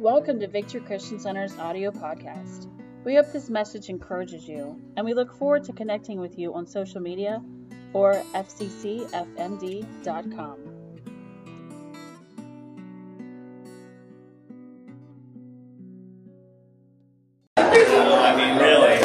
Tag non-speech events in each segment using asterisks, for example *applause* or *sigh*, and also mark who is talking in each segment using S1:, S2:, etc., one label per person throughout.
S1: Welcome to Victory Christian Center's audio podcast. We hope this message encourages you, and we look forward to connecting with you on social media or fccfmd.com.
S2: I mean, really.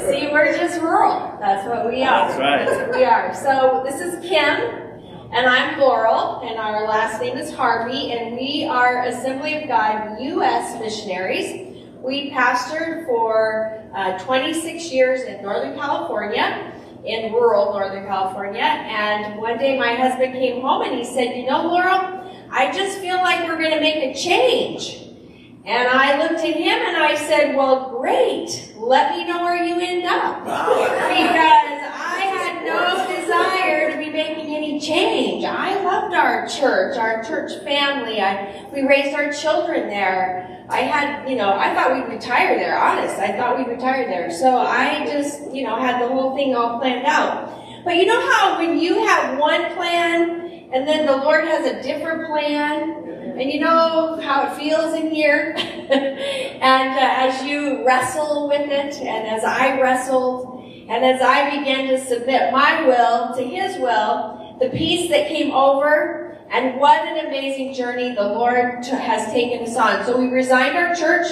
S3: See, we're just rural. That's what we are.
S2: That's right.
S3: That's what we are. So this is Kim, and I'm Laurel, and our last name is Harvey, and we are Assembly of God U.S. missionaries. We pastored for uh, 26 years in Northern California, in rural Northern California, and one day my husband came home and he said, you know, Laurel, I just feel like we're going to make a change. And I looked at him and I said, well, great. Let me know where you end up. Because I had no desire to be making any change. I loved our church, our church family. I, we raised our children there. I had, you know, I thought we'd retire there, honest. I thought we'd retire there. So I just, you know, had the whole thing all planned out. But you know how when you have one plan and then the Lord has a different plan, and you know how it feels in here. *laughs* and uh, as you wrestle with it, and as I wrestled, and as I began to submit my will to His will, the peace that came over, and what an amazing journey the Lord has taken us on. So we resigned our church.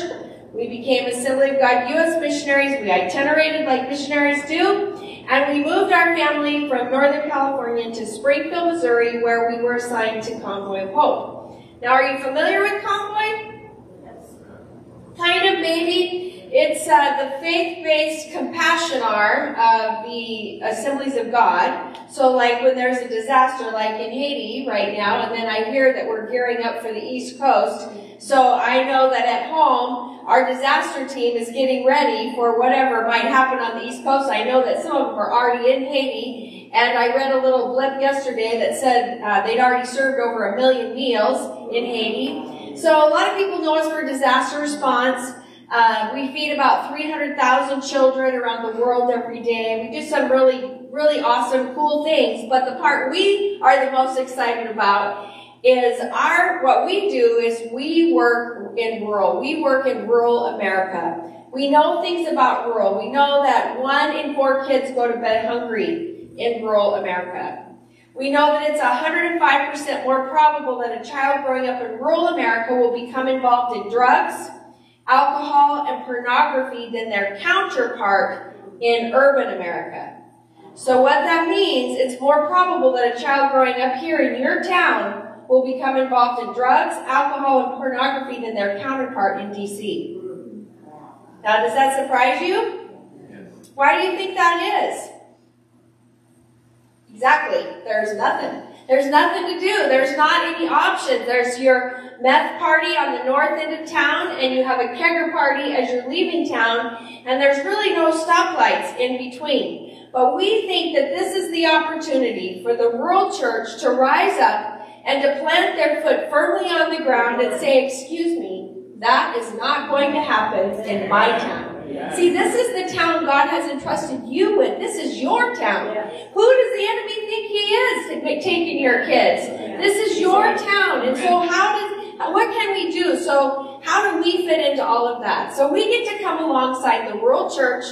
S3: We became Assembly of God U.S. missionaries. We itinerated like missionaries do. And we moved our family from Northern California to Springfield, Missouri, where we were assigned to Convoy of Hope. Now, are you familiar with Convoy? Yes. Kind of, maybe. It's uh, the faith-based compassion arm of the Assemblies of God. So, like when there's a disaster, like in Haiti right now, and then I hear that we're gearing up for the East Coast. So I know that at home, our disaster team is getting ready for whatever might happen on the East Coast. I know that some of them are already in Haiti, and I read a little blip yesterday that said uh, they'd already served over a million meals in Haiti. So a lot of people know us for disaster response. Uh, we feed about 300,000 children around the world every day. We do some really, really awesome, cool things. But the part we are the most excited about is our, what we do is we work in rural. We work in rural America. We know things about rural. We know that one in four kids go to bed hungry in rural America. We know that it's 105% more probable that a child growing up in rural America will become involved in drugs, alcohol, and pornography than their counterpart in urban America. So what that means, it's more probable that a child growing up here in your town will become involved in drugs, alcohol, and pornography than their counterpart in DC. Now, does that surprise you? Why do you think that is? Exactly. There's nothing. There's nothing to do. There's not any options. There's your meth party on the north end of town, and you have a kegger party as you're leaving town, and there's really no stoplights in between. But we think that this is the opportunity for the rural church to rise up and to plant their foot firmly on the ground and say, excuse me, that is not going to happen in my town. See, this is the town God has entrusted you with. This is your town. Who does the enemy think he is taking your kids? This is your town. And so how does, what can we do? So how do we fit into all of that? So we get to come alongside the rural church.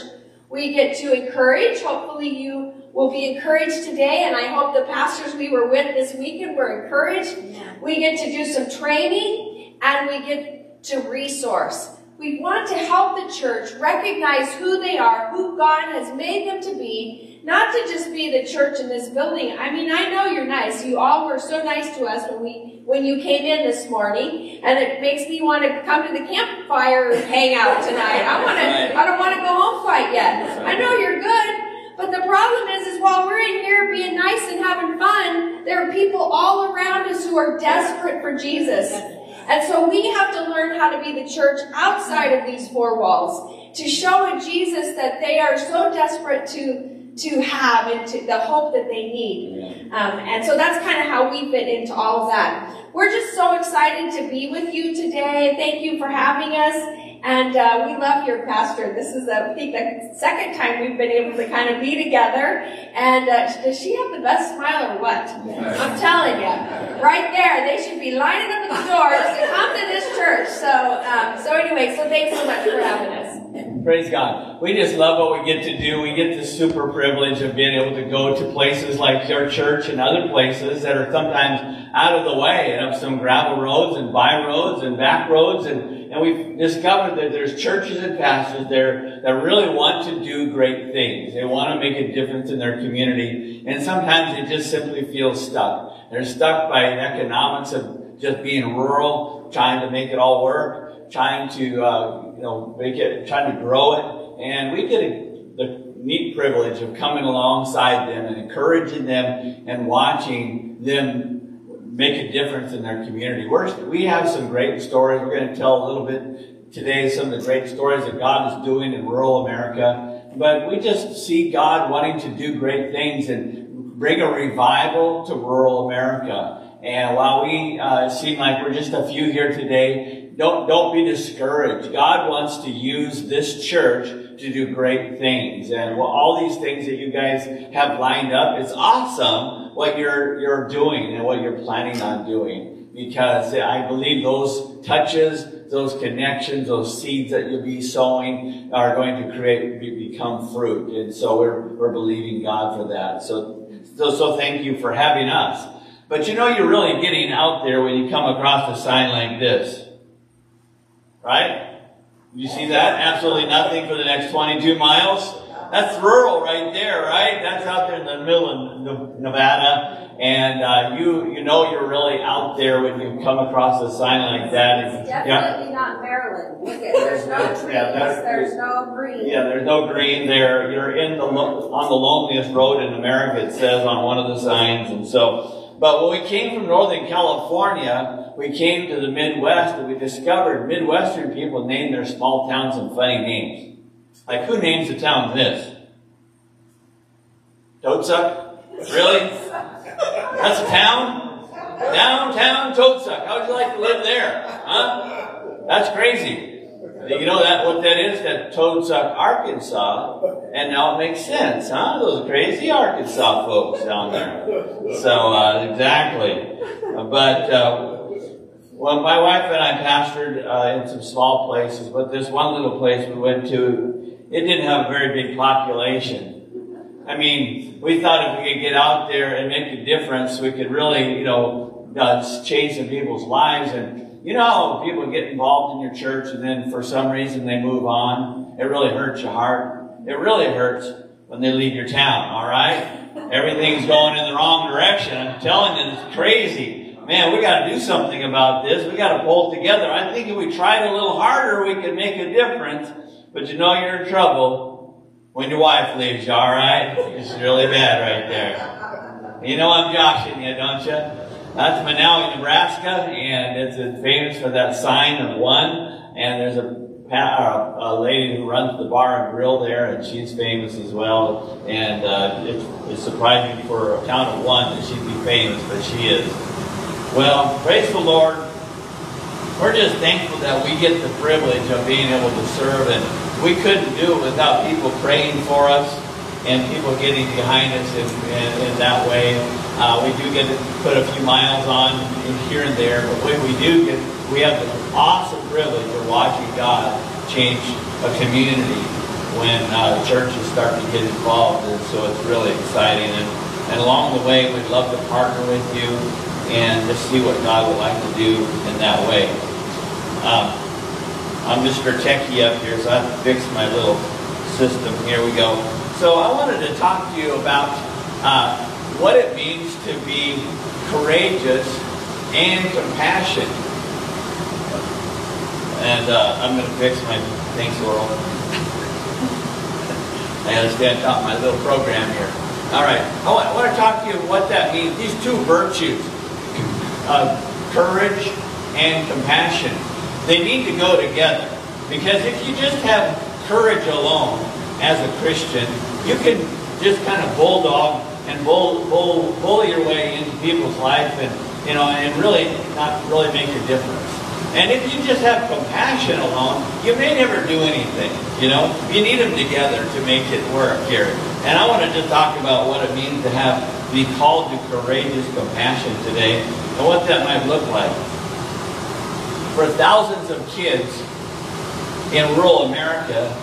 S3: We get to encourage. Hopefully you will be encouraged today, and I hope the pastors we were with this weekend were encouraged. We get to do some training, and we get to resource. We want to help the church recognize who they are, who God has made them to be, not to just be the church in this building. I mean, I know you're nice. You all were so nice to us when we when you came in this morning, and it makes me want to come to the campfire hangout tonight. I want to. I don't want to go home quite yet. I know you're good. But the problem is, is while we're in here being nice and having fun, there are people all around us who are desperate for Jesus. And so we have to learn how to be the church outside of these four walls to show a Jesus that they are so desperate to to have and to the hope that they need. Um, and so that's kind of how we fit into all of that. We're just so excited to be with you today. Thank you for having us. And uh, we love your pastor. This is, I think, the second time we've been able to kind of be together. And uh, does she have the best smile or what? I'm telling you. right there. They should be lining up at the doors to come to this church. So, um, so anyway, so thanks so much for having us.
S2: Praise God. We just love what we get to do. We get the super privilege of being able to go to places like your church and other places that are sometimes out of the way and have some gravel roads and by roads and back roads. And, and we've discovered that there's churches and pastors there that really want to do great things. They want to make a difference in their community. And sometimes they just simply feel stuck. They're stuck by the economics of just being rural, trying to make it all work, trying to, uh, you know, make trying to grow it. And we get a, the neat privilege of coming alongside them and encouraging them and watching them make a difference in their community. We're, we have some great stories. We're going to tell a little bit today some of the great stories that God is doing in rural America. But we just see God wanting to do great things and bring a revival to rural America. And while we uh, seem like we're just a few here today, don't don't be discouraged. God wants to use this church to do great things, and all these things that you guys have lined up, it's awesome what you're you're doing and what you're planning on doing. Because I believe those touches, those connections, those seeds that you'll be sowing are going to create become fruit, and so we're we're believing God for that. So so so thank you for having us. But you know you're really getting out there when you come across a sign like this. Right? You see that? Absolutely nothing for the next 22 miles. That's rural right there, right? That's out there in the middle of Nevada. And uh, you you know you're really out there when you come across a sign like that.
S3: It's definitely yeah. not Maryland. Look at, there's *laughs* no trees. Yeah, there's no green.
S2: Yeah, there's no green there. You're in the on the loneliest road in America. It says on one of the signs, and so. But when we came from Northern California, we came to the Midwest and we discovered Midwestern people name their small towns some funny names. Like who names a town this? Toadsuck? Really? That's a town? Downtown Toadsuck. How would you like to live there? Huh? That's crazy. You know that what that is? That Toadsuck, Arkansas. And now it makes sense, huh? Those crazy Arkansas folks down there. So, uh, exactly. But, uh, well, my wife and I pastored uh, in some small places, but this one little place we went to, it didn't have a very big population. I mean, we thought if we could get out there and make a difference, we could really, you know, uh, change some people's lives. And you know, people get involved in your church and then for some reason they move on. It really hurts your heart. It really hurts when they leave your town, all right? Everything's going in the wrong direction. I'm telling you, it's crazy. Man, we got to do something about this. We got to pull it together. I think if we tried a little harder, we could make a difference. But you know you're in trouble when your wife leaves you, all right? It's really bad right there. You know I'm joshing you, don't you? That's Monowi, Nebraska, and it's famous for that sign of one. And there's a uh, a lady who runs the bar and grill there, and she's famous as well. And uh, it's, it's surprising for a town of one that she'd be famous, but she is. Well, praise the Lord. We're just thankful that we get the privilege of being able to serve, and we couldn't do it without people praying for us and people getting behind us in, in, in that way. Uh, we do get to put a few miles on here and there, but when we do get, we have the awesome privilege of watching God change a community when uh, churches start to get involved. And so it's really exciting. And, and along the way, we'd love to partner with you and just see what God would like to do in that way. Um, I'm Mr. Techie up here, so I fixed my little system. Here we go. So I wanted to talk to you about uh, what it means to be courageous and compassionate and uh, I'm going to fix my thanks, Laurel. *laughs* I got to stay on top of my little program here. All right, I want, I want to talk to you what that means. These two virtues, uh, courage and compassion, they need to go together. Because if you just have courage alone as a Christian, you can just kind of bulldog and bull, bull, bull your way into people's life and, you know, and really not really make a difference. And if you just have compassion alone, you may never do anything. You know, you need them together to make it work here. And I want to just talk about what it means to have be called to courageous compassion today. And what that might look like. For thousands of kids in rural America,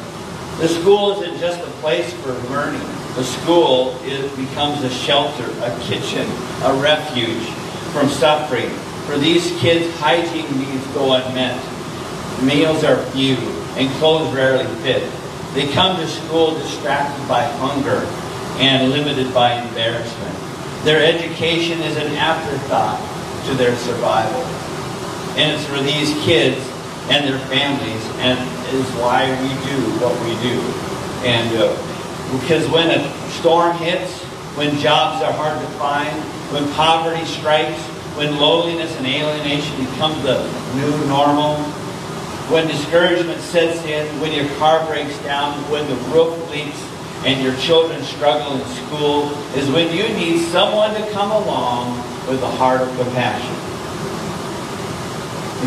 S2: the school isn't just a place for learning. The school is, becomes a shelter, a kitchen, a refuge from suffering. For these kids, hygiene needs go unmet. Meals are few, and clothes rarely fit. They come to school distracted by hunger and limited by embarrassment. Their education is an afterthought to their survival. And it's for these kids and their families, and is why we do what we do. And uh, because when a storm hits, when jobs are hard to find, when poverty strikes, when loneliness and alienation become the new normal, when discouragement sets in, when your car breaks down, when the roof leaks, and your children struggle in school, is when you need someone to come along with a heart of compassion.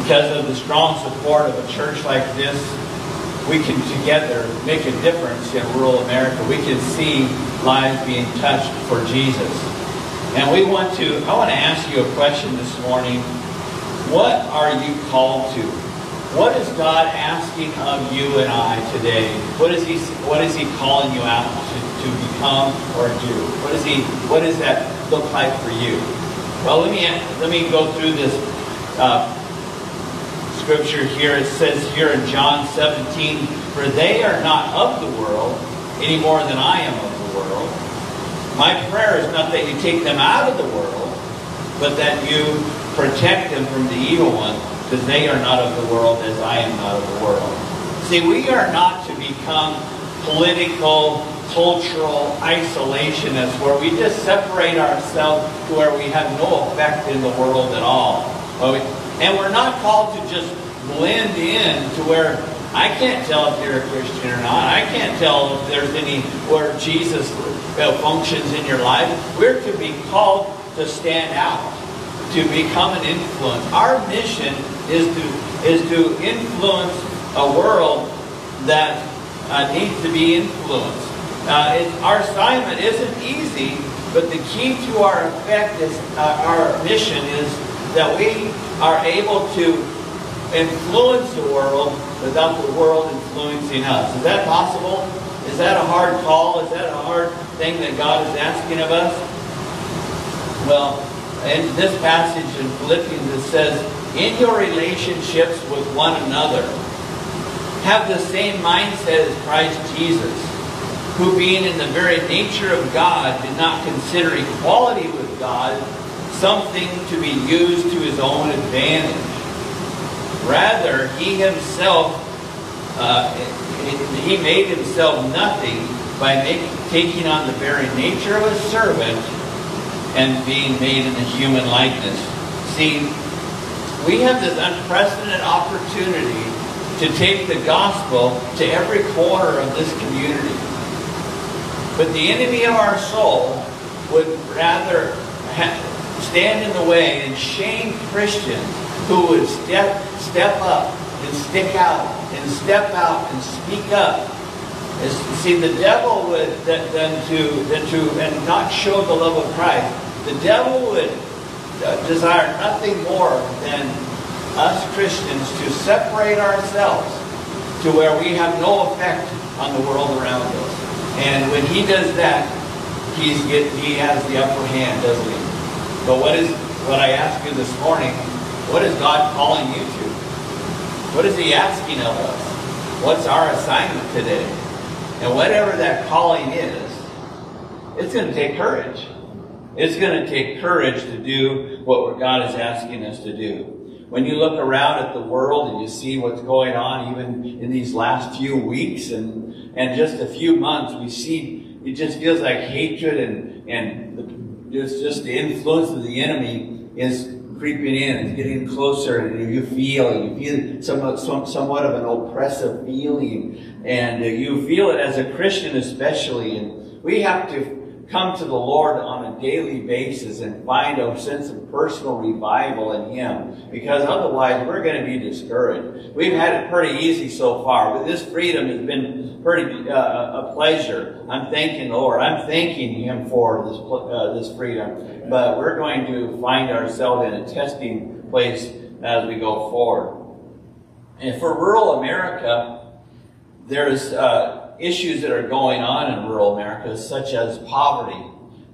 S2: Because of the strong support of a church like this, we can together make a difference in rural America. We can see lives being touched for Jesus. And we want to, I want to ask you a question this morning. What are you called to? What is God asking of you and I today? What is He What is He calling you out to, to become or do? What is He What does that look like for you? Well, let me let me go through this uh, scripture here. It says here in John 17, "For they are not of the world any more than I am of the world. My prayer is not that you take them out of the world, but that you protect them from the evil one." because they are not of the world as I am not of the world. See, we are not to become political, cultural isolationists where we just separate ourselves to where we have no effect in the world at all. And we're not called to just blend in to where I can't tell if you're a Christian or not. I can't tell if there's any where Jesus functions in your life. We're to be called to stand out to become an influence. Our mission is to is to influence a world that uh, needs to be influenced. Uh, it, our assignment isn't easy, but the key to our effect is uh, our mission is that we are able to influence the world without the world influencing us. Is that possible? Is that a hard call? Is that a hard thing that God is asking of us? Well, in this passage in Philippians, it says, in your relationships with one another, have the same mindset as Christ Jesus, who being in the very nature of God did not consider equality with God something to be used to his own advantage. Rather, he himself, uh, he made himself nothing by making, taking on the very nature of a servant and being made in the human likeness. See, we have this unprecedented opportunity to take the gospel to every corner of this community. But the enemy of our soul would rather stand in the way and shame Christians who would step, step up and stick out and step out and speak up. See, the devil would then to, then to and not show the love of Christ the devil would uh, desire nothing more than us Christians to separate ourselves to where we have no effect on the world around us. And when he does that, he's get, he has the upper hand, doesn't he? But what is what I ask you this morning? What is God calling you to? What is he asking of us? What's our assignment today? And whatever that calling is, it's going to take courage. It's going to take courage to do what God is asking us to do. When you look around at the world and you see what's going on, even in these last few weeks and, and just a few months, we see it just feels like hatred and, and the, it's just the influence of the enemy is creeping in and getting closer and you feel you feel somewhat, somewhat of an oppressive feeling. And you feel it as a Christian especially and we have to come to the Lord on a daily basis and find a sense of personal revival in Him. Because otherwise, we're going to be discouraged. We've had it pretty easy so far, but this freedom has been pretty uh, a pleasure. I'm thanking the Lord. I'm thanking Him for this uh, this freedom. But we're going to find ourselves in a testing place as we go forward. And for rural America, there's uh, issues that are going on in rural America, such as poverty.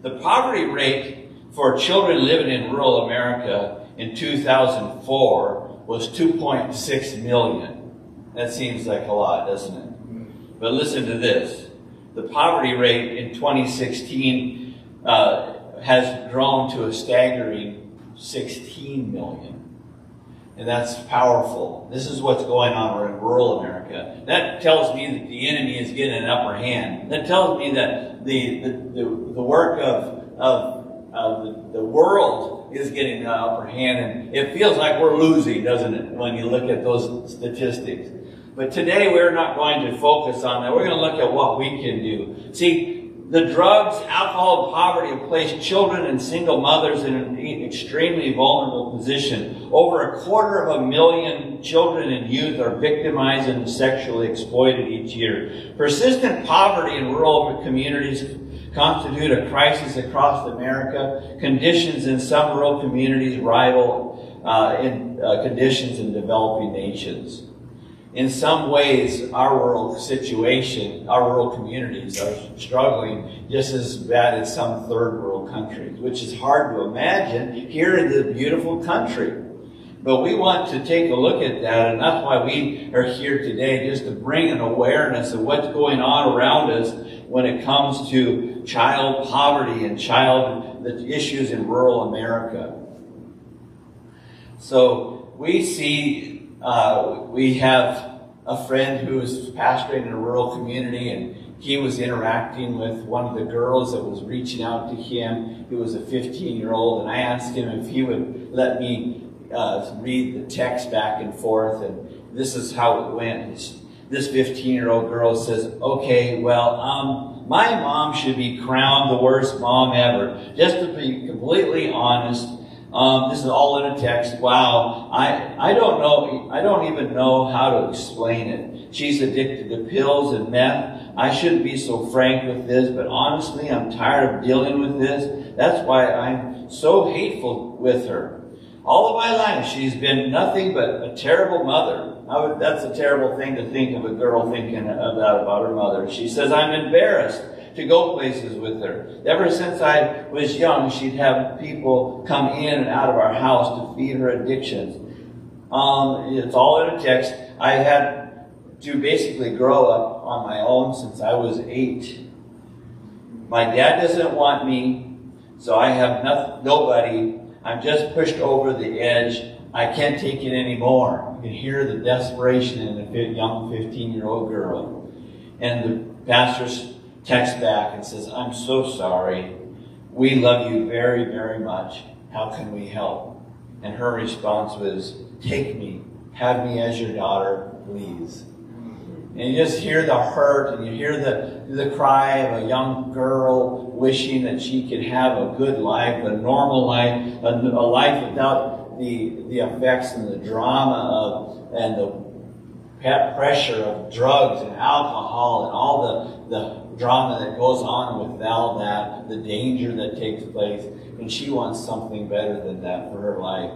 S2: The poverty rate for children living in rural America in 2004 was 2.6 million. That seems like a lot, doesn't it? But listen to this. The poverty rate in 2016 uh, has grown to a staggering 16 million. And that's powerful. This is what's going on in rural America. That tells me that the enemy is getting an upper hand. That tells me that the, the, the, the work of, of, of the, the world is getting an upper hand. And it feels like we're losing, doesn't it, when you look at those statistics. But today we're not going to focus on that. We're going to look at what we can do. See, the drugs, alcohol, and poverty have placed children and single mothers in an extremely vulnerable position. Over a quarter of a million children and youth are victimized and sexually exploited each year. Persistent poverty in rural communities constitute a crisis across America. Conditions in some rural communities rival uh, in uh, conditions in developing nations in some ways, our rural situation, our rural communities are struggling just as bad as some third world countries, which is hard to imagine here in the beautiful country. But we want to take a look at that, and that's why we are here today, just to bring an awareness of what's going on around us when it comes to child poverty and child the issues in rural America. So we see uh, we have a friend who is pastoring in a rural community and he was interacting with one of the girls that was reaching out to him. He was a 15 year old and I asked him if he would let me uh, read the text back and forth and this is how it went. This 15 year old girl says, okay, well, um, my mom should be crowned the worst mom ever. Just to be completely honest, um, this is all in a text. Wow. I, I don't know. I don't even know how to explain it. She's addicted to pills and meth. I shouldn't be so frank with this, but honestly, I'm tired of dealing with this. That's why I'm so hateful with her. All of my life, she's been nothing but a terrible mother. Would, that's a terrible thing to think of a girl thinking about, about her mother. She says, I'm embarrassed to go places with her. Ever since I was young, she'd have people come in and out of our house to feed her addictions. Um, it's all in a text. I had to basically grow up on my own since I was eight. My dad doesn't want me, so I have nothing, nobody. I'm just pushed over the edge. I can't take it anymore. You can hear the desperation in a young 15 year old girl. And the pastor's texts back and says, I'm so sorry. We love you very, very much. How can we help? And her response was, Take me. Have me as your daughter, please. And you just hear the hurt and you hear the, the cry of a young girl wishing that she could have a good life, a normal life, a, a life without the, the effects and the drama of and the pressure of drugs and alcohol and all the, the drama that goes on with all that, the danger that takes place, and she wants something better than that for her life.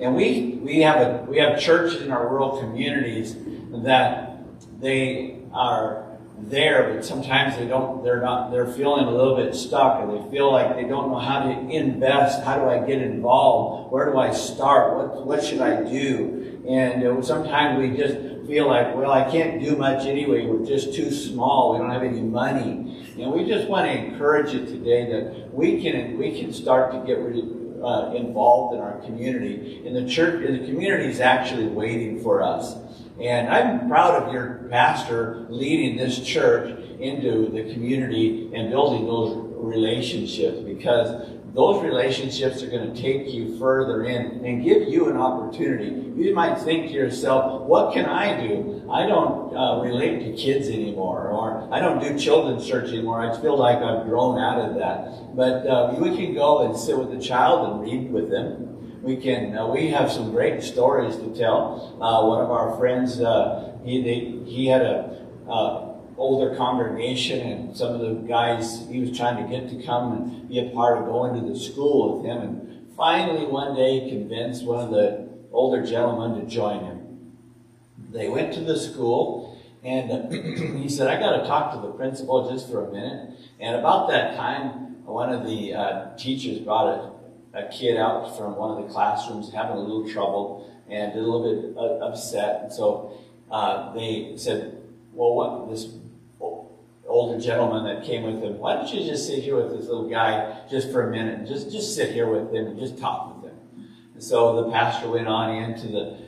S2: And we we have a we have churches in our rural communities that they are there, but sometimes they don't they're not they're feeling a little bit stuck and they feel like they don't know how to invest, how do I get involved, where do I start, what what should I do? And uh, sometimes we just feel like, well, I can't do much anyway. We're just too small. We don't have any money. And we just want to encourage you today that we can we can start to get uh, involved in our community. And the church, and the community is actually waiting for us. And I'm proud of your pastor leading this church into the community and building those relationships because those relationships are going to take you further in and give you an opportunity. You might think to yourself, what can I do? I don't uh, relate to kids anymore, or I don't do children's church anymore. I feel like I've grown out of that. But uh, we can go and sit with the child and read with them. We can. Uh, we have some great stories to tell. Uh, one of our friends, uh, he they, he had a uh, older congregation and some of the guys he was trying to get to come and be a part of going to the school with him and finally one day he convinced one of the older gentlemen to join him. They went to the school and *clears throat* he said, I got to talk to the principal just for a minute. And about that time, one of the uh, teachers brought a, a kid out from one of the classrooms having a little trouble and a little bit uh, upset. And so uh, they said, well, what, this older gentleman that came with him, why don't you just sit here with this little guy just for a minute and just, just sit here with him and just talk with him. And so the pastor went on into the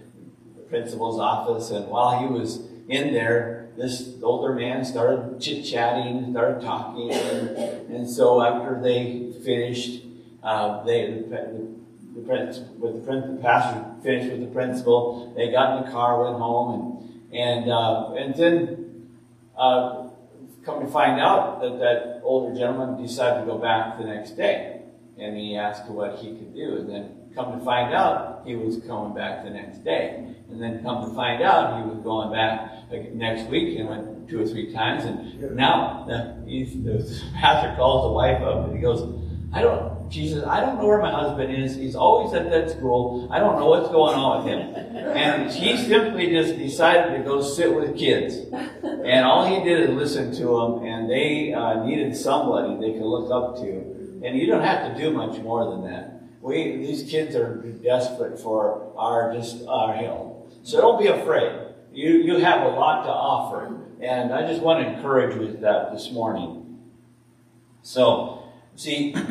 S2: principal's office and while he was in there, this older man started chit-chatting, started talking, and, and so after they finished, uh, they, the, the, the, with the, the pastor finished with the principal, they got in the car, went home, and, and, uh, and then, uh, come to find out that that older gentleman decided to go back the next day. And he asked what he could do. And then come to find out, he was coming back the next day. And then come to find out, he was going back next week and went two or three times. And now the, the pastor calls the wife up and he goes, I don't, she says, I don't know where my husband is. He's always at that school. I don't know what's going on with him. And he simply just decided to go sit with kids. And all he did is listen to them, and they uh, needed somebody they could look up to. And you don't have to do much more than that. We, these kids are desperate for our just our help. So don't be afraid. You, you have a lot to offer. And I just want to encourage you with that this morning. So, See, *clears throat*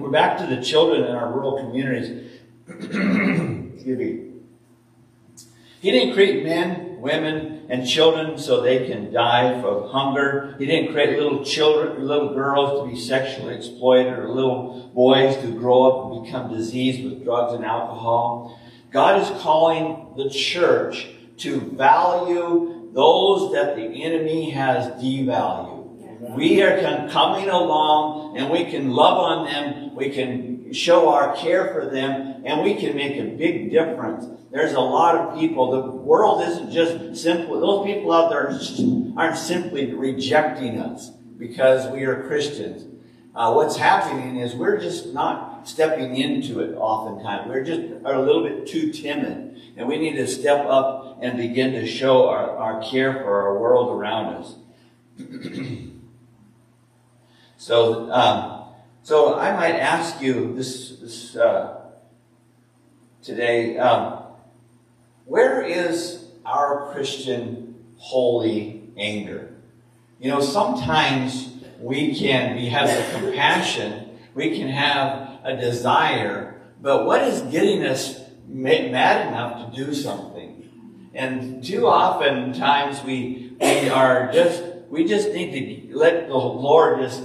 S2: we're back to the children in our rural communities. *clears throat* Excuse me. He didn't create men, women, and children so they can die of hunger. He didn't create little children, little girls to be sexually exploited, or little boys to grow up and become diseased with drugs and alcohol. God is calling the church to value those that the enemy has devalued. We are coming along and we can love on them. We can show our care for them and we can make a big difference. There's a lot of people. The world isn't just simple. Those people out there aren't simply rejecting us because we are Christians. Uh, what's happening is we're just not stepping into it oftentimes. We're just are a little bit too timid. And we need to step up and begin to show our, our care for our world around us. *clears throat* So, um, so I might ask you this, this uh, today: um, Where is our Christian holy anger? You know, sometimes we can be have compassion, we can have a desire, but what is getting us mad enough to do something? And too often times we we are just we just need to let the Lord just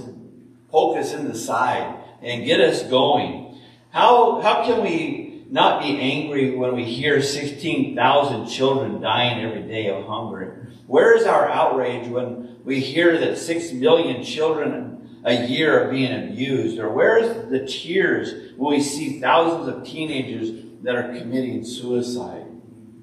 S2: poke us in the side and get us going. How, how can we not be angry when we hear 16,000 children dying every day of hunger? Where is our outrage when we hear that 6 million children a year are being abused? Or where is the tears when we see thousands of teenagers that are committing suicide?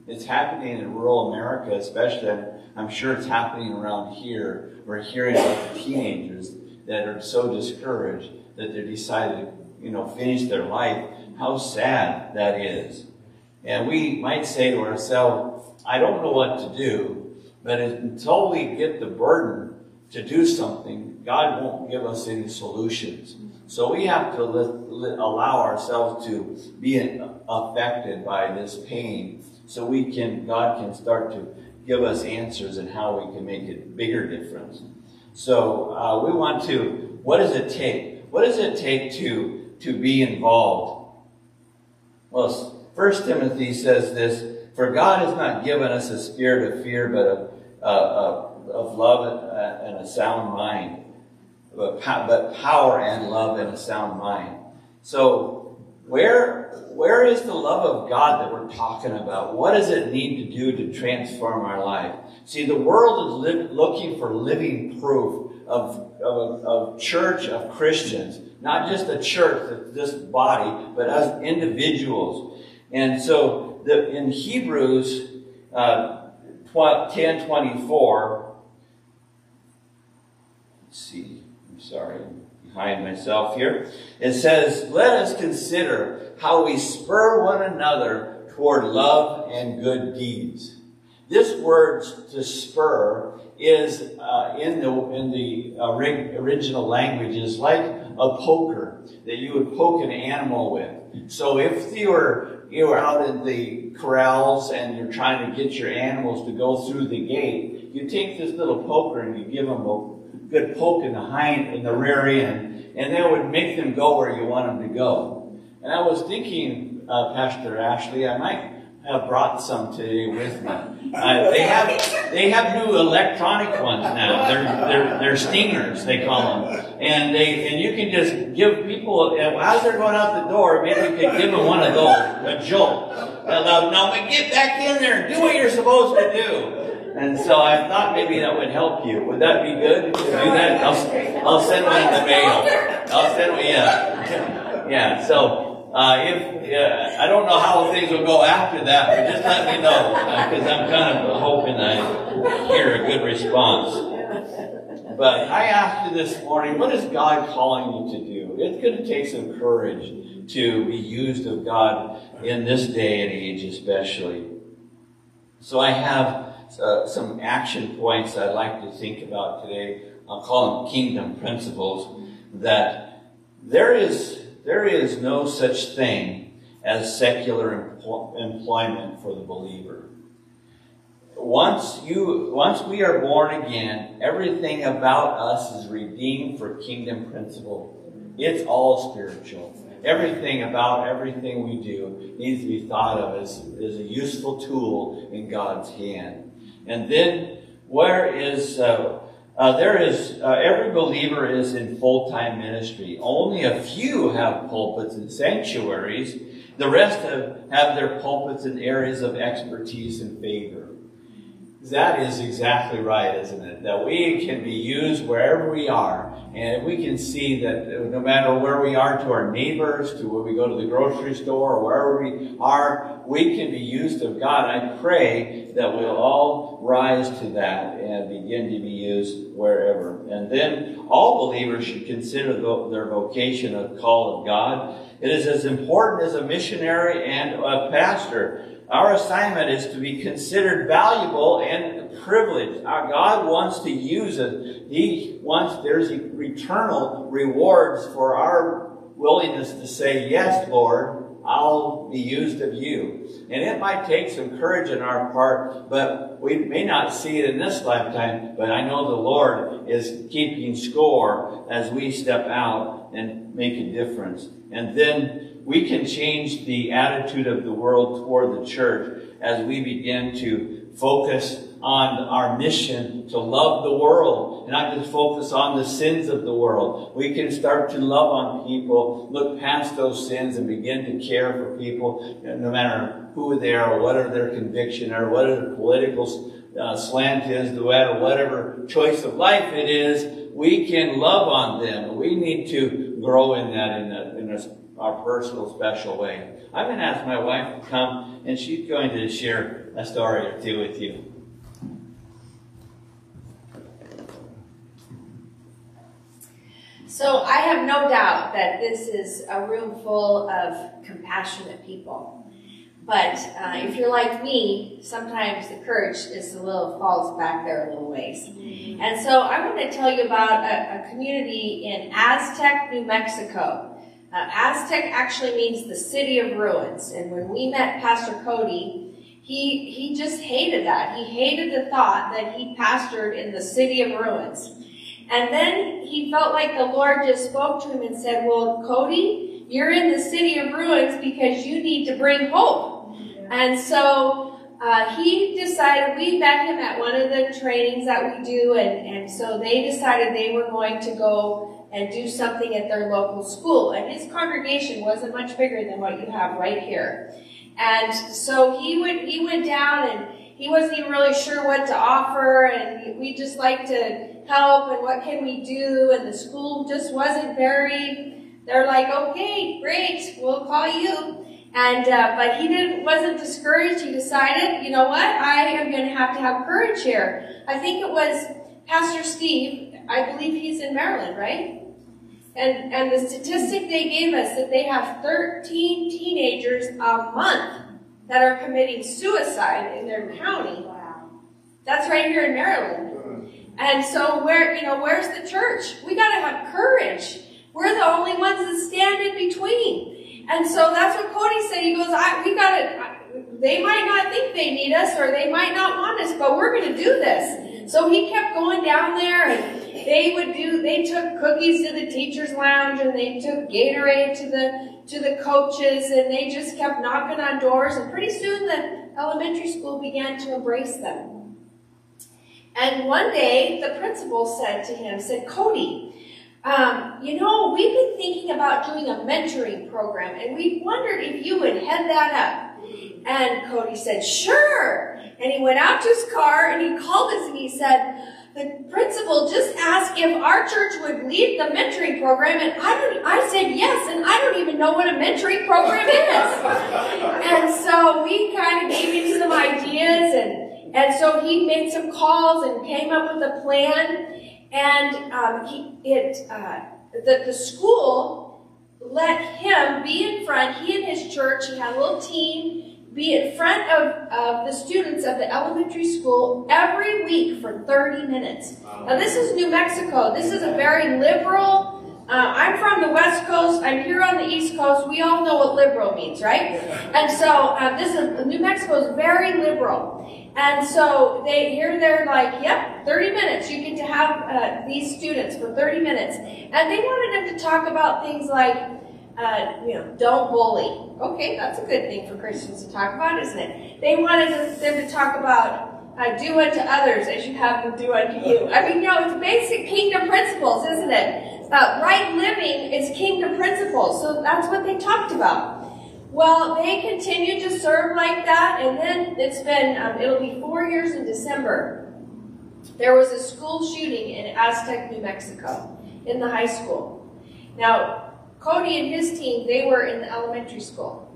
S2: It's happening in rural America, especially. I'm sure it's happening around here. We're hearing about the teenagers that are so discouraged that they decided to, you know, finish their life. How sad that is. And we might say to ourselves, I don't know what to do, but until we get the burden to do something, God won't give us any solutions. So we have to let, let, allow ourselves to be affected by this pain so we can, God can start to give us answers and how we can make a bigger difference. So uh, we want to, what does it take? What does it take to, to be involved? Well, First Timothy says this, for God has not given us a spirit of fear, but of, uh, uh of love and a sound mind. But, power and love and a sound mind. So, where where is the love of God that we're talking about? What does it need to do to transform our life? See, the world is looking for living proof of, of, of church, of Christians. Not just the church, this body, but as individuals. And so the, in Hebrews uh, 10 24, let's see, I'm sorry, I'm behind myself here. It says, Let us consider how we spur one another toward love and good deeds. This word to spur is uh, in the in the uh, original language is like a poker that you would poke an animal with. So if you were you were out in the corrals and you're trying to get your animals to go through the gate, you take this little poker and you give them a good poke in the hind in the rear end, and that would make them go where you want them to go. And I was thinking, uh, Pastor Ashley, I might have brought some today with me. Uh, they have they have new electronic ones now. They're they're they're stingers they call them, and they and you can just give people as they're going out the door. Maybe you could give them one of those a jolt. Now, now get back in there and do what you're supposed to do. And so I thought maybe that would help you. Would that be good do that? I'll, I'll send one in the mail. I'll send one. Yeah, *laughs* yeah. So. Uh, if uh, I don't know how things will go after that, but just let me know because uh, I'm kind of hoping I hear a good response. But I asked you this morning, what is God calling you to do? It's going to take some courage to be used of God in this day and age, especially. So I have uh, some action points I'd like to think about today. I'll call them kingdom principles. That there is there is no such thing as secular employment for the believer. Once you, once we are born again, everything about us is redeemed for kingdom principle. It's all spiritual. Everything about everything we do needs to be thought of as, as a useful tool in God's hand. And then, where is uh, uh, there is, uh, every believer is in full-time ministry. Only a few have pulpits and sanctuaries. The rest have, have their pulpits in areas of expertise and favor. That is exactly right, isn't it? That we can be used wherever we are. And we can see that uh, no matter where we are to our neighbors, to where we go to the grocery store, or wherever we are, we can be used of God. I pray that we'll all rise to that and begin to be used wherever. And then all believers should consider their vocation a call of God. It is as important as a missionary and a pastor. Our assignment is to be considered valuable and privileged. Our God wants to use us. He wants, there's eternal rewards for our willingness to say, yes, Lord, I'll be used of you. And it might take some courage on our part, but we may not see it in this lifetime, but I know the Lord is keeping score as we step out and make a difference. And then we can change the attitude of the world toward the church as we begin to focus on our mission to love the world and not just focus on the sins of the world. We can start to love on people, look past those sins and begin to care for people no matter who they are, what are their conviction or what are their political uh, slant is, no matter whatever choice of life it is, we can love on them. We need to grow in that in, a, our personal special way. I'm going to ask my wife to come and she's going to share a story or two with you.
S3: So I have no doubt that this is a room full of compassionate people. But uh, if you're like me, sometimes the courage is a little falls back there a little ways. Mm-hmm. And so I want to tell you about a, a community in Aztec, New Mexico. Uh, Aztec actually means the city of ruins. And when we met Pastor Cody, he he just hated that. He hated the thought that he pastored in the city of ruins. And then he felt like the Lord just spoke to him and said, well, Cody, you're in the city of ruins because you need to bring hope. And so uh, he decided, we met him at one of the trainings that we do, and, and so they decided they were going to go and do something at their local school. And his congregation wasn't much bigger than what you have right here. And so he would he went down and he wasn't even really sure what to offer. And we just like to help and what can we do? And the school just wasn't very they're like okay great we'll call you. And uh, but he didn't wasn't discouraged. He decided you know what? I am going to have to have courage here. I think it was pastor steve i believe he's in maryland right and, and the statistic they gave us that they have 13 teenagers a month that are committing suicide in their county. Wow. That's right here in Maryland. And so where, you know, where's the church? We gotta have courage. We're the only ones that stand in between. And so that's what Cody said. He goes, I, we gotta, they might not think they need us or they might not want us, but we're gonna do this. So he kept going down there and they would do, they took cookies to the teacher's lounge and they took Gatorade to the, to the coaches and they just kept knocking on doors and pretty soon the elementary school began to embrace them. And one day the principal said to him, said, Cody, um, you know, we've been thinking about doing a mentoring program and we wondered if you would head that up. And Cody said, sure. And he went out to his car and he called us and he said, the principal just asked if our church would lead the mentoring program, and I don't, I said yes, and I don't even know what a mentoring program is. and so we kind of gave him some ideas, and, and so he made some calls and came up with a plan, and um, he, it, uh, the, the school let him be in front, he and his church, he had a little team, be in front of, of the students of the elementary school every week for 30 minutes. Now, this is New Mexico. This is a very liberal. Uh, I'm from the West Coast. I'm here on the East Coast. We all know what liberal means, right? And so uh, this is New Mexico is very liberal. And so they here they're like, yep, 30 minutes. You get to have uh, these students for 30 minutes, and they wanted them to talk about things like uh, you know, don't bully. Okay, that's a good thing for Christians to talk about, isn't it? They wanted them to talk about uh, do unto others as you have them do unto you. I mean, you know, it's basic kingdom principles, isn't it? Uh, right living is kingdom principles, so that's what they talked about. Well, they continued to serve like that, and then it's been, um, it'll be four years in December. There was a school shooting in Aztec, New Mexico, in the high school. Now, Cody and his team, they were in the elementary school.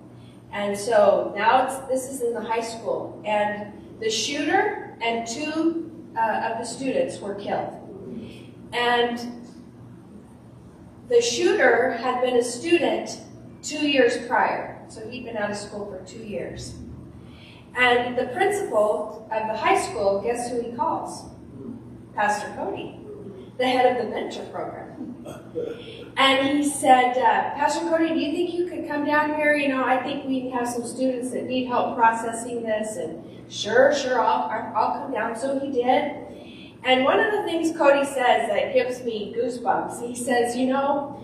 S3: And so now this is in the high school. And the shooter and two uh, of the students were killed. And the shooter had been a student two years prior. So he'd been out of school for two years. And the principal of the high school, guess who he calls? Pastor Cody, the head of the mentor program. And he said, uh, Pastor Cody, do you think you could come down here? You know, I think we have some students that need help processing this. And sure, sure, I'll, I'll come down. So he did. And one of the things Cody says that gives me goosebumps, he says, you know,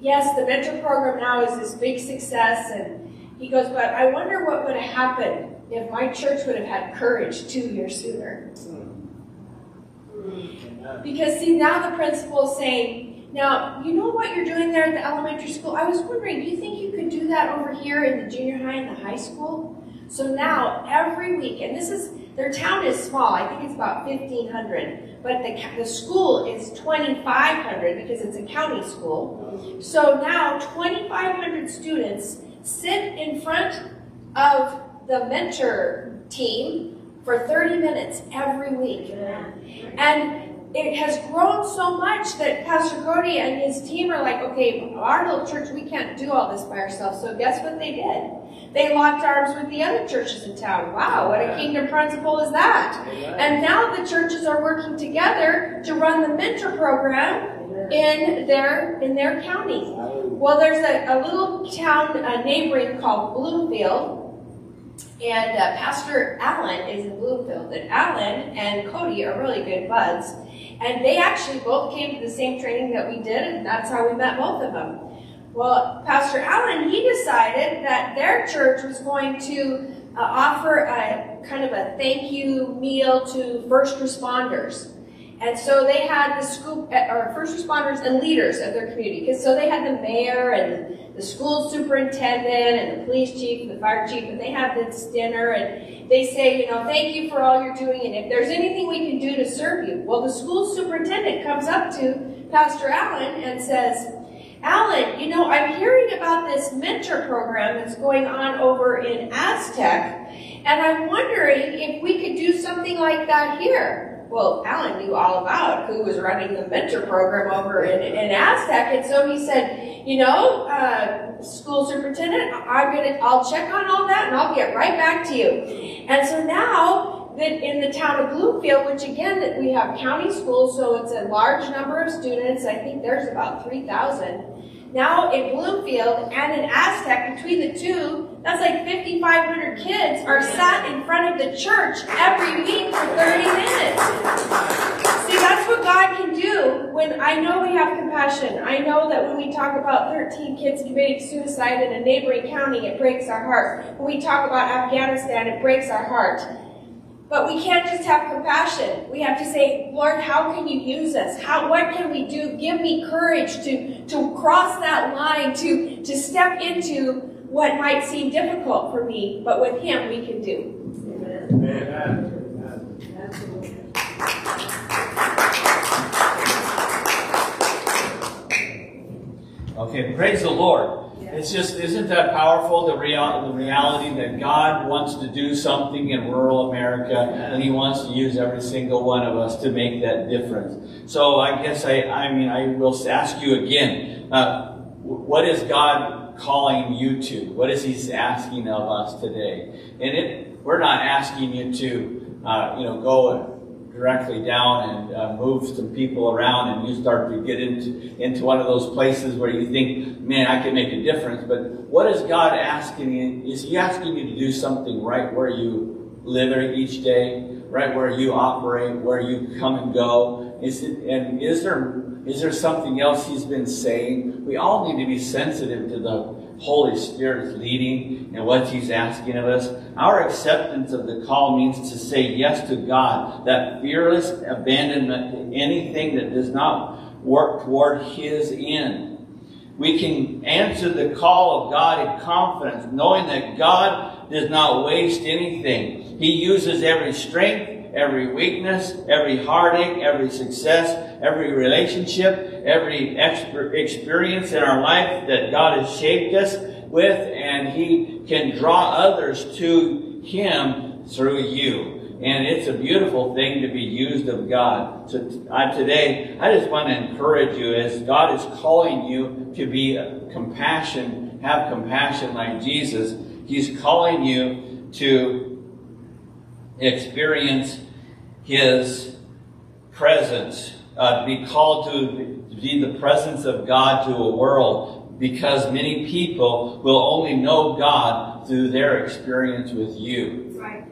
S3: yes, the mentor program now is this big success. And he goes, but I wonder what would have happened if my church would have had courage two years sooner. Because see, now the principal is saying, now, you know what you're doing there at the elementary school? I was wondering, do you think you could do that over here in the junior high and the high school? So now, every week, and this is, their town is small, I think it's about 1,500, but the, the school is 2,500 because it's a county school. So now, 2,500 students sit in front of the mentor team for 30 minutes every week. And it has grown so much that Pastor Cody and his team are like, okay, our little church, we can't do all this by ourselves. So guess what they did? They locked arms with the other churches in town. Wow, what a kingdom principle is that? And now the churches are working together to run the mentor program in their in their county. Well, there's a, a little town neighboring called Bloomfield, and uh, Pastor Allen is in Bloomfield. And Allen and Cody are really good buds. And they actually both came to the same training that we did, and that's how we met both of them. Well, Pastor Allen, he decided that their church was going to uh, offer a kind of a thank you meal to first responders. And so they had the school, or first responders and leaders of their community. Because so they had the mayor and the school superintendent and the police chief and the fire chief, and they have this dinner and they say, you know, thank you for all you're doing, and if there's anything we can do to serve you. Well, the school superintendent comes up to Pastor Allen and says, Alan, you know, I'm hearing about this mentor program that's going on over in Aztec, and I'm wondering if we could do something like that here. Well, Alan knew all about who was running the mentor program over in, in Aztec, and so he said, you know, uh, school superintendent, I'm gonna, I'll check on all that and I'll get right back to you. And so now that in the town of Bloomfield, which again, that we have county schools, so it's a large number of students. I think there's about 3,000. Now in Bloomfield and in Aztec, between the two, that's like 5,500 kids are sat in front of the church every week for 30 minutes. See, that's what God can do when I know we have compassion. I know that when we talk about 13 kids committing suicide in a neighboring county, it breaks our heart. When we talk about Afghanistan, it breaks our heart. But we can't just have compassion. We have to say, Lord, how can you use us? How, what can we do? Give me courage to, to cross that line, to, to step into what might seem difficult for me, but with Him we can do. Amen.
S2: Okay, praise the Lord. It's just, isn't that powerful, the, real, the reality that God wants to do something in rural America and He wants to use every single one of us to make that difference. So I guess I, I mean, I will ask you again, uh, what is God calling you to? What is He asking of us today? And it, we're not asking you to, uh, you know, go directly down and uh, move some people around and you start to get into, into one of those places where you think, man, I can make a difference. But what is God asking you? Is He asking you to do something right where you live each day, right where you operate, where you come and go? Is it, and is there, is there something else He's been saying? We all need to be sensitive to the Holy Spirit's leading and what He's asking of us. Our acceptance of the call means to say yes to God, that fearless abandonment to anything that does not work toward His end. We can answer the call of God in confidence, knowing that God does not waste anything. He uses every strength, every weakness, every heartache, every success, every relationship, every experience in our life that God has shaped us with, and He can draw others to Him through you. And it's a beautiful thing to be used of God. So today, I just want to encourage you as God is calling you to be compassion, have compassion like Jesus. He's calling you to experience His presence uh, be called to be the presence of God to a world because many people will only know God through their experience with you. Right.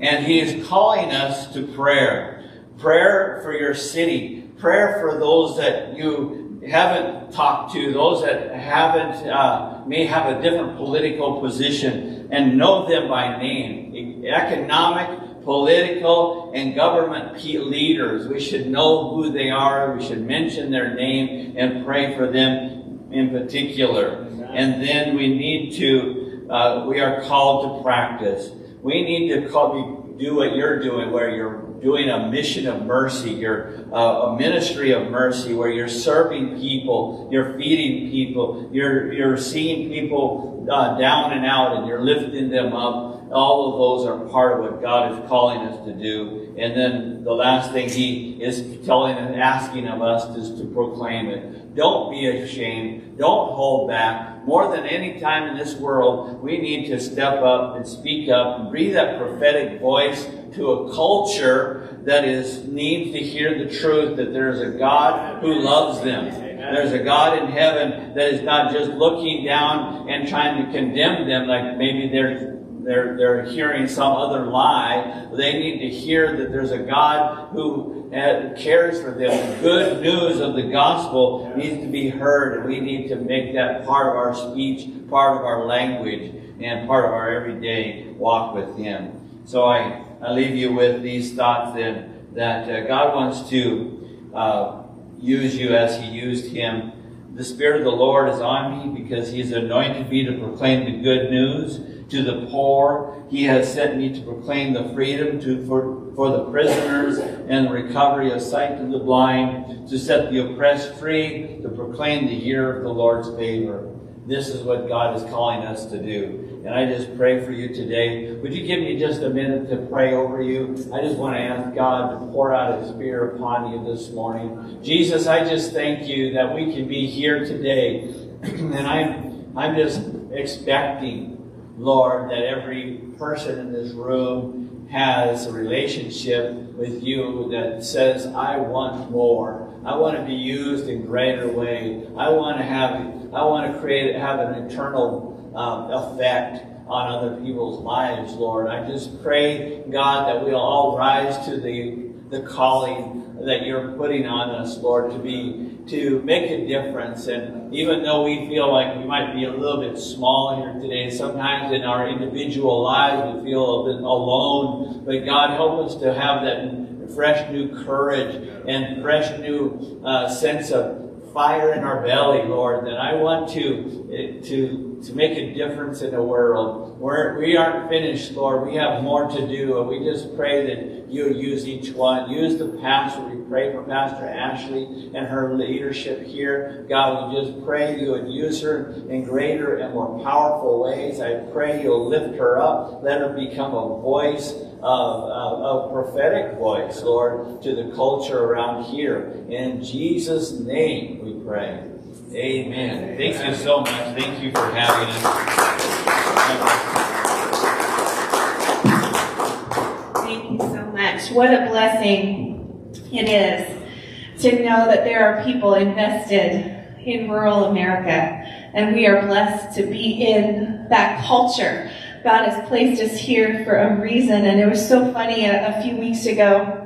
S2: And He is calling us to prayer. Prayer for your city. Prayer for those that you haven't talked to, those that haven't, uh, may have a different political position and know them by name. Economic political and government leaders. We should know who they are. We should mention their name and pray for them in particular. And then we need to, uh, we are called to practice. We need to call, do what you're doing, where you're doing a mission of mercy, you're uh, a ministry of mercy, where you're serving people, you're feeding people, you're, you're seeing people uh, down and out, and you're lifting them up all of those are part of what God is calling us to do. And then the last thing He is telling and asking of us is to proclaim it. Don't be ashamed. Don't hold back. More than any time in this world, we need to step up and speak up and breathe that prophetic voice to a culture that is needs to hear the truth that there is a God who loves them. There's a God in heaven that is not just looking down and trying to condemn them like maybe they're they're, they're hearing some other lie. They need to hear that there's a God who uh, cares for them. The good news of the gospel needs to be heard, and we need to make that part of our speech, part of our language, and part of our everyday walk with Him. So I, I leave you with these thoughts then. that uh, God wants to uh, use you as He used him. The Spirit of the Lord is on me because He has anointed me to proclaim the good news to the poor. He has sent me to proclaim the freedom to, for, for the prisoners and the recovery of sight to the blind, to set the oppressed free, to proclaim the year of the Lord's favor. This is what God is calling us to do. And I just pray for you today. Would you give me just a minute to pray over you? I just want to ask God to pour out His Spirit upon you this morning. Jesus, I just thank you that we can be here today. *clears throat* and I'm, I'm just expecting, Lord, that every person in this room has a relationship with you that says, I want more. I want to be used in greater way. I want to have, I want to create, have an eternal um, effect on other people's lives, Lord. I just pray, God, that we'll all rise to the, the calling that you're putting on us, Lord, to be, to make a difference. And even though we feel like we might be a little bit small here today, sometimes in our individual lives we feel a bit alone, but God, help us to have that fresh new courage and fresh new uh, sense of fire in our belly, Lord, that I want to, to to make a difference in the world. We're, we aren't finished, Lord. We have more to do. And we just pray that you use each one. Use the pastor. We pray for Pastor Ashley and her leadership here. God, we just pray you would use her in greater and more powerful ways. I pray you'll lift her up. Let her become a voice of, a prophetic voice, Lord, to the culture around here. In Jesus' name we pray. Amen. Thank you so much. Thank you for having us.
S4: Thank you so much. What a blessing it is to know that there are people invested in rural America and we are blessed to be in that culture. God has placed us here for a reason. And it was so funny a, a few weeks ago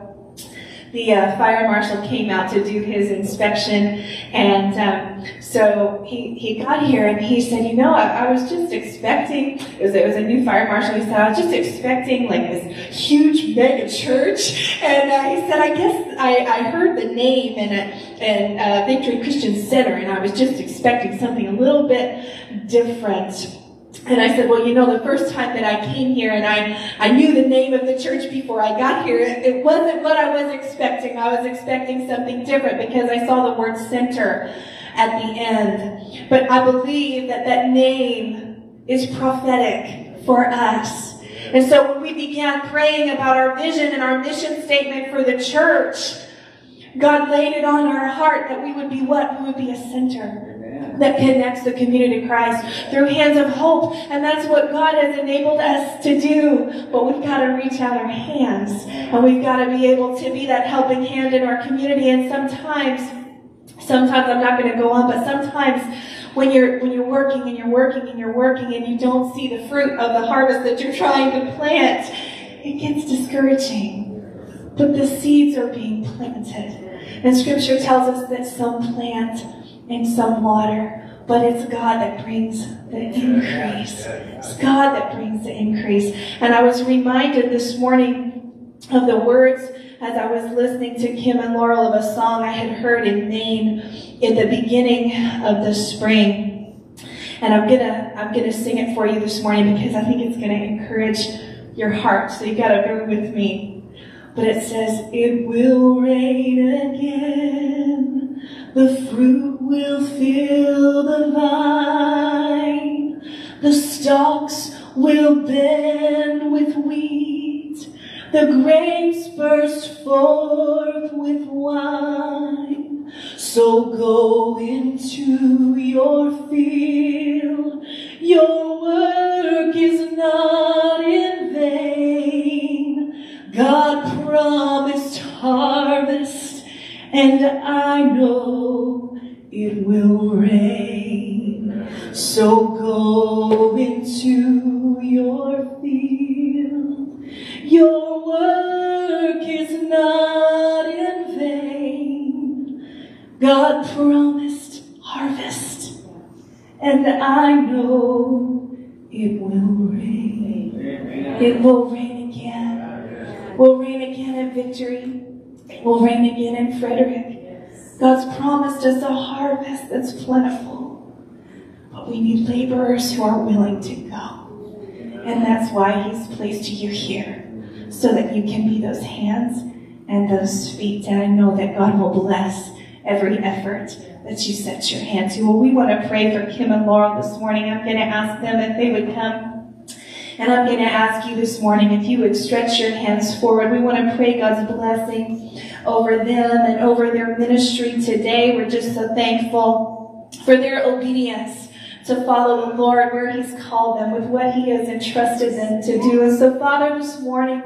S4: the uh, fire marshal came out to do his inspection, and um, so he, he got here and he said, you know, I, I, was just expecting, it was, it was a new fire marshal, he said, I was just expecting like this huge mega church, and uh, he said, I guess I, I heard the name and, uh, and uh, Victory Christian Center, and I was just expecting something a little bit different. And I said, well, you know, the first time that I came here and I, I knew the name of the church before I got here, it, it wasn't what I was expecting. I was expecting something different because I saw the word center at the end. But I believe that that name is prophetic for us. And so when we began praying about our vision and our mission statement for the church, God laid it on our heart that we would be what? We would be a center that connects the community to Christ through hands of hope. And that's what God has enabled us to do. But we've got to reach out our hands and we've got to be able to be that helping hand in our community. And sometimes, sometimes I'm not going to go on, but sometimes when you're when you're working and you're working and you're working and you don't see the fruit of the harvest that you're trying to plant, it gets discouraging. But the seeds are being planted. And scripture tells us that some plant and some water, but it's God that brings the increase. It's God that brings the increase. And I was reminded this morning of the words as I was listening to Kim and Laurel of a song I had heard in Maine in the beginning of the spring. And I'm gonna I'm gonna sing it for you this morning because I think it's gonna encourage your heart. So you gotta bear with me. But it says, It will rain again, the fruit will fill the vine. The stalks will bend with wheat. The grapes burst forth with wine. So go into your field. Your work is not in vain. God promised harvest, and I know it will rain. So go into your field. Your work is not in vain. God promised harvest, and I know it will rain. It will rain again. Will rain again in victory. Will reign again in Frederick. God's promised us a harvest that's plentiful, but we need laborers who are willing to go. And that's why He's placed you here, so that you can be those hands and those feet. And I know that God will bless every effort that you set your hand to. Well, we want to pray for Kim and Laurel this morning. I'm going to ask them if they would come. And I'm going to ask you this morning if you would stretch your hands forward. We want to pray God's blessing over them and over their ministry today. We're just so thankful for their obedience to follow the Lord where He's called them with what He has entrusted them to do. And so, Father, this morning,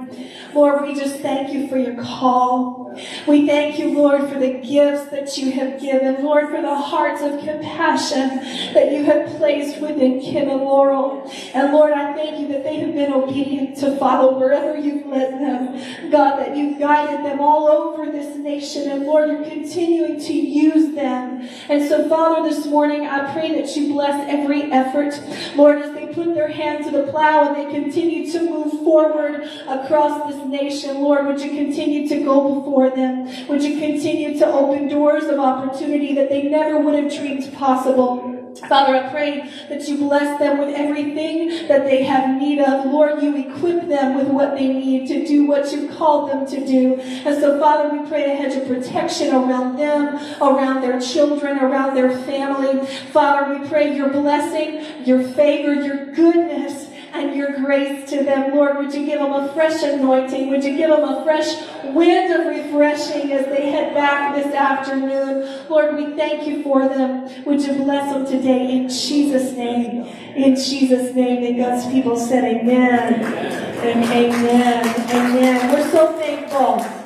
S4: Lord, we just thank you for your call. We thank you, Lord, for the gifts that you have given. Lord, for the hearts of compassion that you have placed within Kim and Laurel. And Lord, I thank you that they have been obedient to follow wherever you've led them. God, that you've guided them all over this nation. And Lord, you're continuing to use them. And so, Father, this morning, I pray that you bless every effort. Lord, as they put their hand to the plow and they continue to move forward across this nation, Lord, would you continue to go before them? Would you continue to open doors of opportunity that they never would have dreamed possible? Father, I pray that you bless them with everything that they have need of. Lord, you equip them with what they need to do what you've called them to do. And so, Father, we pray a hedge of protection around them, around their children, around their family. Father, we pray your blessing, your favor, your goodness and your grace to them. Lord, would you give them a fresh anointing? Would you give them a fresh wind of refreshing as they head back this afternoon? Lord, we thank you for them. Would you bless them today in Jesus' name? In Jesus' name, and God's people said amen and amen. Amen. We're so thankful.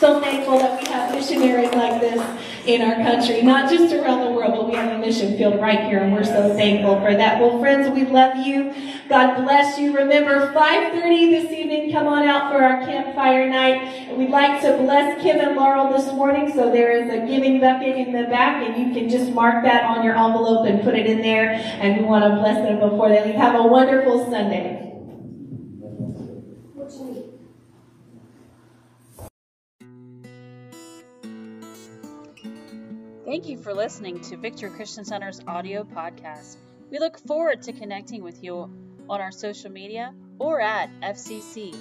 S4: So thankful that we have missionaries like this in our country, not just around the world, but we have a mission field right here, and we're so thankful for that. Well, friends, we love you. God bless you. Remember, 5.30 this evening, come on out for our campfire night. We'd like to bless Kim and Laurel this morning, so there is a giving bucket in the back, and you can just mark that on your envelope and put it in there, and we want to bless them before they leave. Have a wonderful Sunday.
S1: Thank you for listening to Victory Christian Center's audio podcast. We look forward to connecting with you on our social media or at vccfmd.com.